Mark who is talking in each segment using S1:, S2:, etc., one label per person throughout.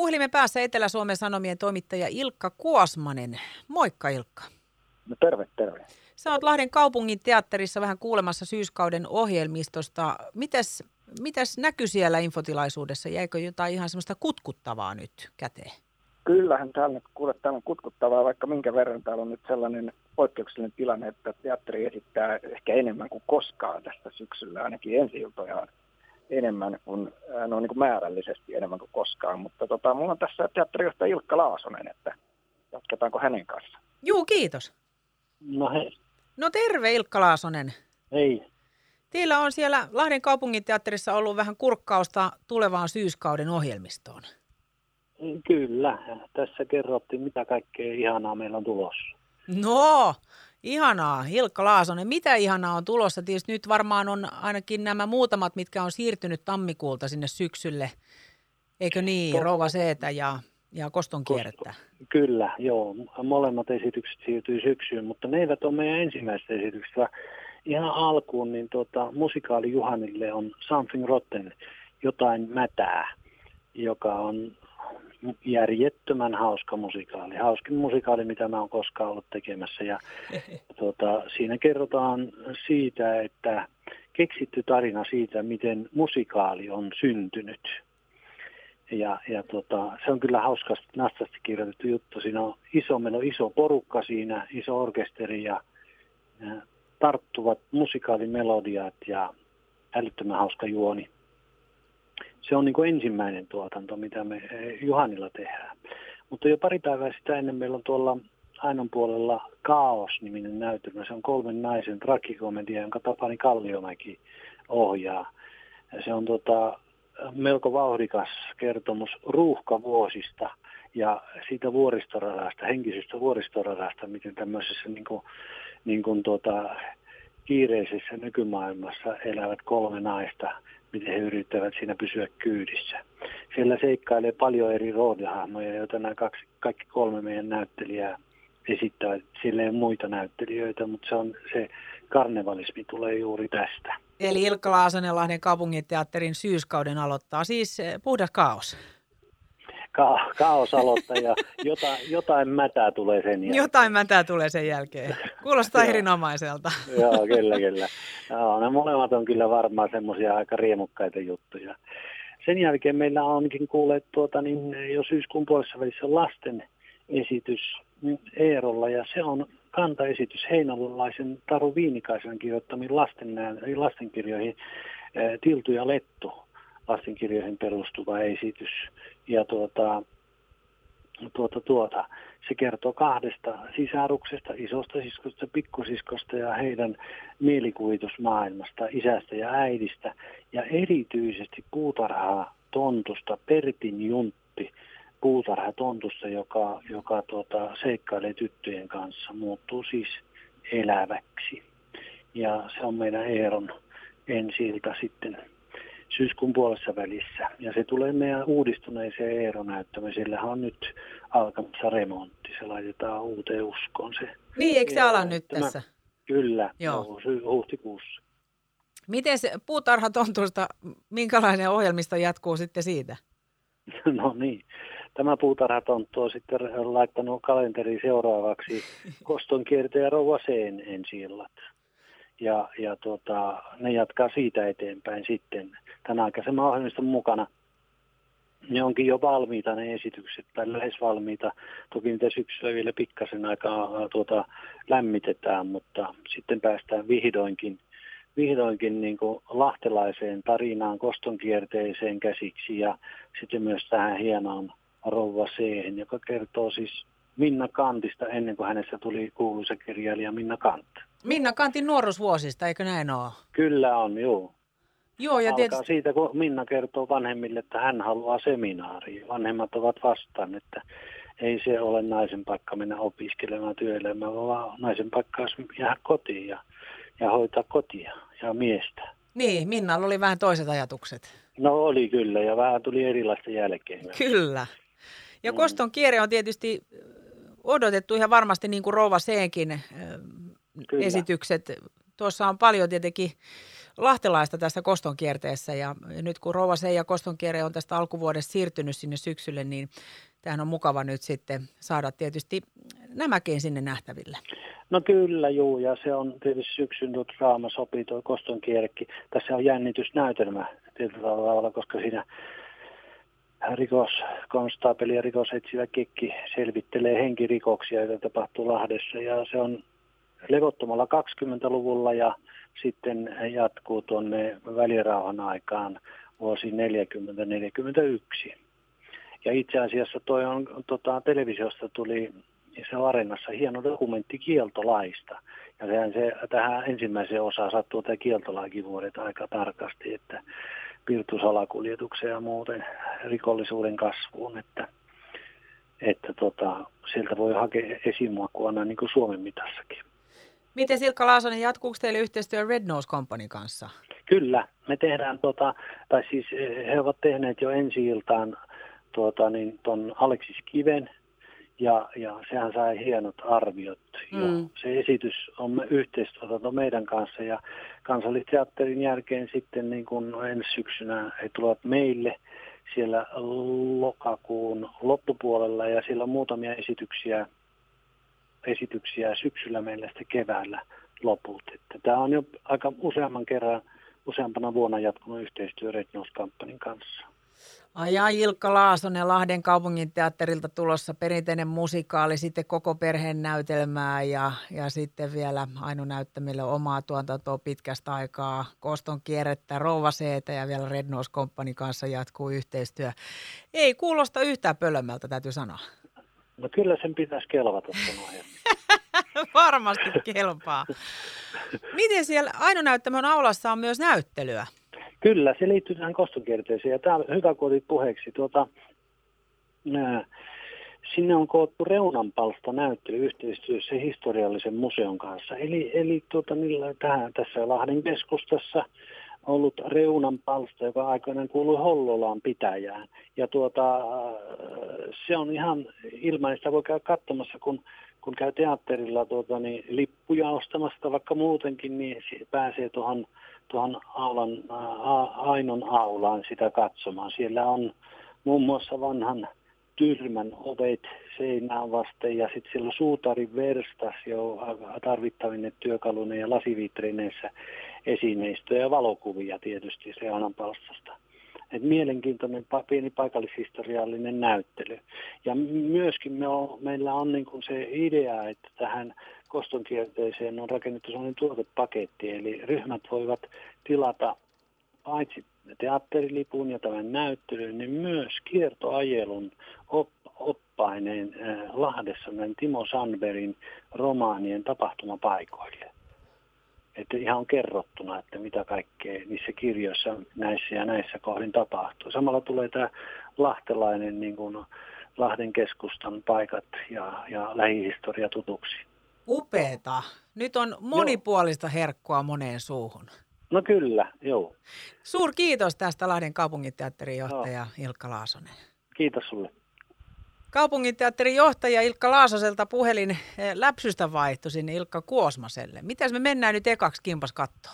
S1: Puhelimen päässä Etelä-Suomen Sanomien toimittaja Ilkka Kuosmanen. Moikka Ilkka.
S2: No terve, terve.
S1: Sä oot Lahden kaupungin teatterissa vähän kuulemassa syyskauden ohjelmistosta. Mites, mitäs näkyy siellä infotilaisuudessa? Jäikö jotain ihan semmoista kutkuttavaa nyt käteen?
S2: Kyllähän täällä, kuule, täällä on kutkuttavaa, vaikka minkä verran täällä on nyt sellainen poikkeuksellinen tilanne, että teatteri esittää ehkä enemmän kuin koskaan tästä syksyllä, ainakin ensi iltoja enemmän kuin, no niin kuin määrällisesti enemmän kuin koskaan. Mutta tota, mulla on tässä teatterijohtaja Ilkka Laasonen, että jatketaanko hänen kanssa?
S1: Juu, kiitos.
S2: No hei.
S1: No terve Ilkka Laasonen.
S2: Hei.
S1: Teillä on siellä Lahden kaupunginteatterissa ollut vähän kurkkausta tulevaan syyskauden ohjelmistoon.
S3: Kyllä, tässä kerrottiin mitä kaikkea ihanaa meillä on tulossa.
S1: No, ihanaa. Hilkka Laasonen, mitä ihanaa on tulossa? Tietysti nyt varmaan on ainakin nämä muutamat, mitkä on siirtynyt tammikuulta sinne syksylle. Eikö niin, Totta. Rouva Seetä ja, ja Koston kierrettä?
S3: Kyllä, joo. Molemmat esitykset siirtyy syksyyn, mutta ne eivät ole meidän ensimmäiset esitykset. Ihan alkuun niin tota, musikaali Juhanille on Something Rotten, jotain mätää, joka on järjettömän hauska musikaali. Hauskin musikaali, mitä mä oon koskaan ollut tekemässä. Ja tuota, siinä kerrotaan siitä, että keksitty tarina siitä, miten musikaali on syntynyt. Ja, ja tota, se on kyllä hauskasti nastasti kirjoitettu juttu. Siinä on iso, meillä on iso porukka siinä, iso orkesteri ja, ja tarttuvat musikaalimelodiat ja älyttömän hauska juoni se on niin kuin ensimmäinen tuotanto, mitä me eh, Juhanilla tehdään. Mutta jo pari päivää sitä ennen meillä on tuolla Ainon puolella Kaos-niminen näytelmä. Se on kolmen naisen trakikomedia, jonka Tapani Kalliomäki ohjaa. Ja se on tota, melko vauhdikas kertomus ruuhkavuosista ja siitä vuoristoradasta, henkisestä vuoristoradasta, miten tämmöisessä niin kuin, niin kuin tuota, kiireisessä nykymaailmassa elävät kolme naista miten he yrittävät siinä pysyä kyydissä. Siellä seikkailee paljon eri roolihahmoja, joita nämä kaksi, kaikki kolme meidän näyttelijää esittävät. Siellä ei muita näyttelijöitä, mutta se, on, se karnevalismi tulee juuri tästä.
S1: Eli Ilkka Laasanenlahden kaupunginteatterin syyskauden aloittaa siis eh, puhdas kaos
S3: ka- kaos aloittaa ja jotain, jotain mätää tulee sen jälkeen.
S1: Jotain mätää tulee sen jälkeen. Kuulostaa erinomaiselta.
S3: Joo, kyllä, kyllä. Joo, ne molemmat on kyllä varmaan semmoisia aika riemukkaita juttuja. Sen jälkeen meillä onkin kuulleet tuota, niin jo syyskuun puolessa välissä lasten esitys Eerolla ja se on kantaesitys heinolalaisen Taru Viinikaisen kirjoittamiin lasten, lastenkirjoihin Tiltu ja Lettu lastenkirjoihin perustuva esitys. Ja tuota, tuota, tuota, se kertoo kahdesta sisaruksesta, isosta siskosta, pikkusiskosta ja heidän mielikuvitusmaailmasta, isästä ja äidistä. Ja erityisesti puutarhaa tontusta, Pertin Juntti, puutarhatontusta, joka, joka tuota, seikkailee tyttöjen kanssa, muuttuu siis eläväksi. Ja se on meidän Eeron ensiltä sitten syyskuun puolessa välissä. Ja se tulee meidän uudistuneeseen Eero-näyttämään. Sillä on nyt alkamassa remontti. Se laitetaan uuteen uskoon se.
S1: Niin, eikö se ala nyt tässä?
S3: Kyllä, Joo. huhtikuussa.
S1: Miten se puutarhatontusta, minkälainen ohjelmisto jatkuu sitten siitä?
S3: No niin, tämä puutarhatonttu on sitten laittanut kalenteriin seuraavaksi Koston kiertäjä Rouva Seen ensi illat ja, ja tuota, ne jatkaa siitä eteenpäin sitten tämän aikaisemman ohjelmiston mukana. Ne onkin jo valmiita ne esitykset, tai lähes valmiita. Toki niitä syksyllä vielä pikkasen aikaa tuota, lämmitetään, mutta sitten päästään vihdoinkin, vihdoinkin niin kuin lahtelaiseen tarinaan, koston kierteeseen käsiksi ja sitten myös tähän hienoon Rouva C, joka kertoo siis Minna Kantista ennen kuin hänessä tuli kuuluisa kirjailija Minna Kant.
S1: Minna Kantin nuoruusvuosista, eikö näin ole?
S3: Kyllä on, joo.
S1: Joo, ja tietysti...
S3: siitä, kun Minna kertoo vanhemmille, että hän haluaa seminaariin. Vanhemmat ovat vastaan, että ei se ole naisen paikka mennä opiskelemaan työelämään, vaan naisen paikka on jäädä kotiin ja, ja hoitaa kotia ja miestä.
S1: Niin, Minnalla oli vähän toiset ajatukset.
S3: No oli kyllä, ja vähän tuli erilaista jälkeen.
S1: Kyllä. Ja mm. Koston kierre on tietysti odotettu ihan varmasti niin kuin Rouva Seenkin Kyllä. esitykset. Tuossa on paljon tietenkin lahtelaista tässä Koston kierteessä ja nyt kun Rouva Seija Koston kierre on tästä alkuvuodesta siirtynyt sinne syksylle, niin tämähän on mukava nyt sitten saada tietysti nämäkin sinne nähtäville.
S3: No kyllä, juu, ja se on tietysti syksyn draama sopii tuo Koston kierrekin. Tässä on jännitysnäytelmä tietyllä tavalla, koska siinä rikoskonstaapeli ja rikosetsivä kekki selvittelee henkirikoksia, joita tapahtuu Lahdessa. Ja se on levottomalla 20-luvulla ja sitten jatkuu tuonne välirauhan aikaan vuosi 40-41. Ja itse asiassa toi on, tota, televisiosta tuli se Areenassa hieno dokumentti kieltolaista. Ja sehän se, tähän ensimmäiseen osaan sattuu tämä kieltolaikivuodet aika tarkasti, että piirtusalakuljetukseen ja muuten rikollisuuden kasvuun, että, että tota, sieltä voi hakea esimakua aina niin kuin Suomen mitassakin.
S1: Miten Silkka Laasonen, jatkuuko teille yhteistyö Red Nose Company kanssa?
S3: Kyllä, me tehdään, tota, tai siis he ovat tehneet jo ensi iltaan tuota, niin, ton Aleksis Kiven, ja, ja sehän sai hienot arviot. Mm. se esitys on yhteistyötä meidän kanssa ja kansallisteatterin jälkeen sitten niin kuin ensi syksynä he tulevat meille siellä lokakuun loppupuolella ja siellä on muutamia esityksiä, esityksiä syksyllä meillä sitten keväällä loput. Että tämä on jo aika useamman kerran, useampana vuonna jatkunut yhteistyö Red Nose kanssa.
S1: Aja Ilkka Laasonen Lahden kaupungin teatterilta tulossa perinteinen musikaali, sitten koko perheen näytelmää ja, ja sitten vielä Aino näyttämille omaa tuotantoa pitkästä aikaa. Koston kierrettä, Rouva Seetä ja vielä Red Nose Company kanssa jatkuu yhteistyö. Ei kuulosta yhtään pölömmältä, täytyy sanoa.
S3: No kyllä sen pitäisi kelvata.
S1: Varmasti kelpaa. Miten siellä Aino näyttämön aulassa on myös näyttelyä?
S3: Kyllä, se liittyy tähän kostokierteeseen ja tämä on hyvä, kun otit puheeksi. Tuota, nää, sinne on koottu reunanpalsta näyttely yhteistyössä historiallisen museon kanssa. Eli, eli tuota, niillä, tähän, tässä Lahden keskustassa ollut reunanpalsta, joka aikoinaan kuului Hollolaan pitäjään. Ja tuota, se on ihan ilmaista, voi käydä katsomassa, kun, kun käy teatterilla tuota, niin, lippuja ostamasta vaikka muutenkin, niin pääsee tuohon tuohon aulan, a, Ainon aulaan sitä katsomaan. Siellä on muun muassa vanhan tyrmän ovet seinään vasten ja sitten siellä on suutarin verstas jo tarvittavine työkaluinen ja lasiviitrineissä esineistöjä ja valokuvia tietysti se palstasta. Et mielenkiintoinen pieni paikallishistoriallinen näyttely. Ja myöskin me on, meillä on niin se idea, että tähän kostonkierteeseen on rakennettu sellainen tuotepaketti, eli ryhmät voivat tilata paitsi teatterilipun ja tämän näyttelyn, niin myös kiertoajelun op, oppaineen äh, Lahdessa näin Timo Sanberin romaanien tapahtumapaikoille. Että ihan kerrottuna, että mitä kaikkea niissä kirjoissa näissä ja näissä kohdin tapahtuu. Samalla tulee tämä lahtelainen niin kuin Lahden keskustan paikat ja, ja lähihistoria tutuksi.
S1: Upeeta. Nyt on monipuolista herkkua moneen suuhun.
S3: No kyllä, joo.
S1: Suur kiitos tästä Lahden kaupunginteatterin johtaja joo. Ilkka Laasonen.
S3: Kiitos sulle.
S1: Kaupunginteatterin johtaja Ilkka Laasoselta puhelin eh, läpsystä vaihto sinne Ilkka Kuosmaselle. Mitäs me mennään nyt ekaksi kimpas kattoa?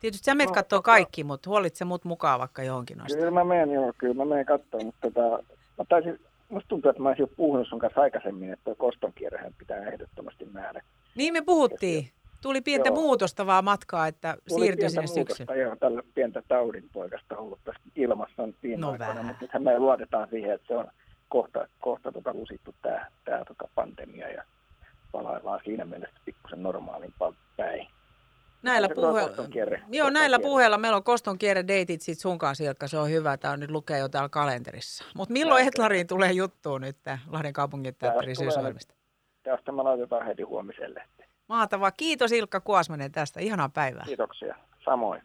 S1: Tietysti sä menet no, katsoa kaikki, mutta huolit se mut mukaan vaikka johonkin noista.
S2: Kyllä mä menen, joo, kyllä mä menen katsoa, mutta tota, mä taisin musta tuntuu, että mä olisin jo puhunut sun kanssa aikaisemmin, että koston kierrehän pitää ehdottomasti määrä.
S1: Niin me puhuttiin. Tuli pientä joo. muutosta vaan matkaa, että Tuli siirtyi sinne syksyyn.
S2: Joo, tällä pientä taudinpoikasta ollut tässä ilmassa viime no aikoina, mutta nythän me luotetaan siihen, että se on kohta, kohta tota lusittu tämä, tämä tota pandemia ja palaillaan siinä mielessä pikkusen normaalimpaan päin.
S1: Näillä, puheilla, joo, näillä puheilla meillä on Koston kierre deitit sit sun kanssa, Ilkka, se on hyvä. Tämä on nyt lukee jo täällä kalenterissa. Mutta milloin Etlariin tulee juttu nyt Lahden kaupungin teatterin?
S2: Tästä me laitetaan heti huomiselle.
S1: Mahtavaa. Kiitos Ilkka Kuosmanen tästä. Ihanaa päivää.
S2: Kiitoksia. Samoin.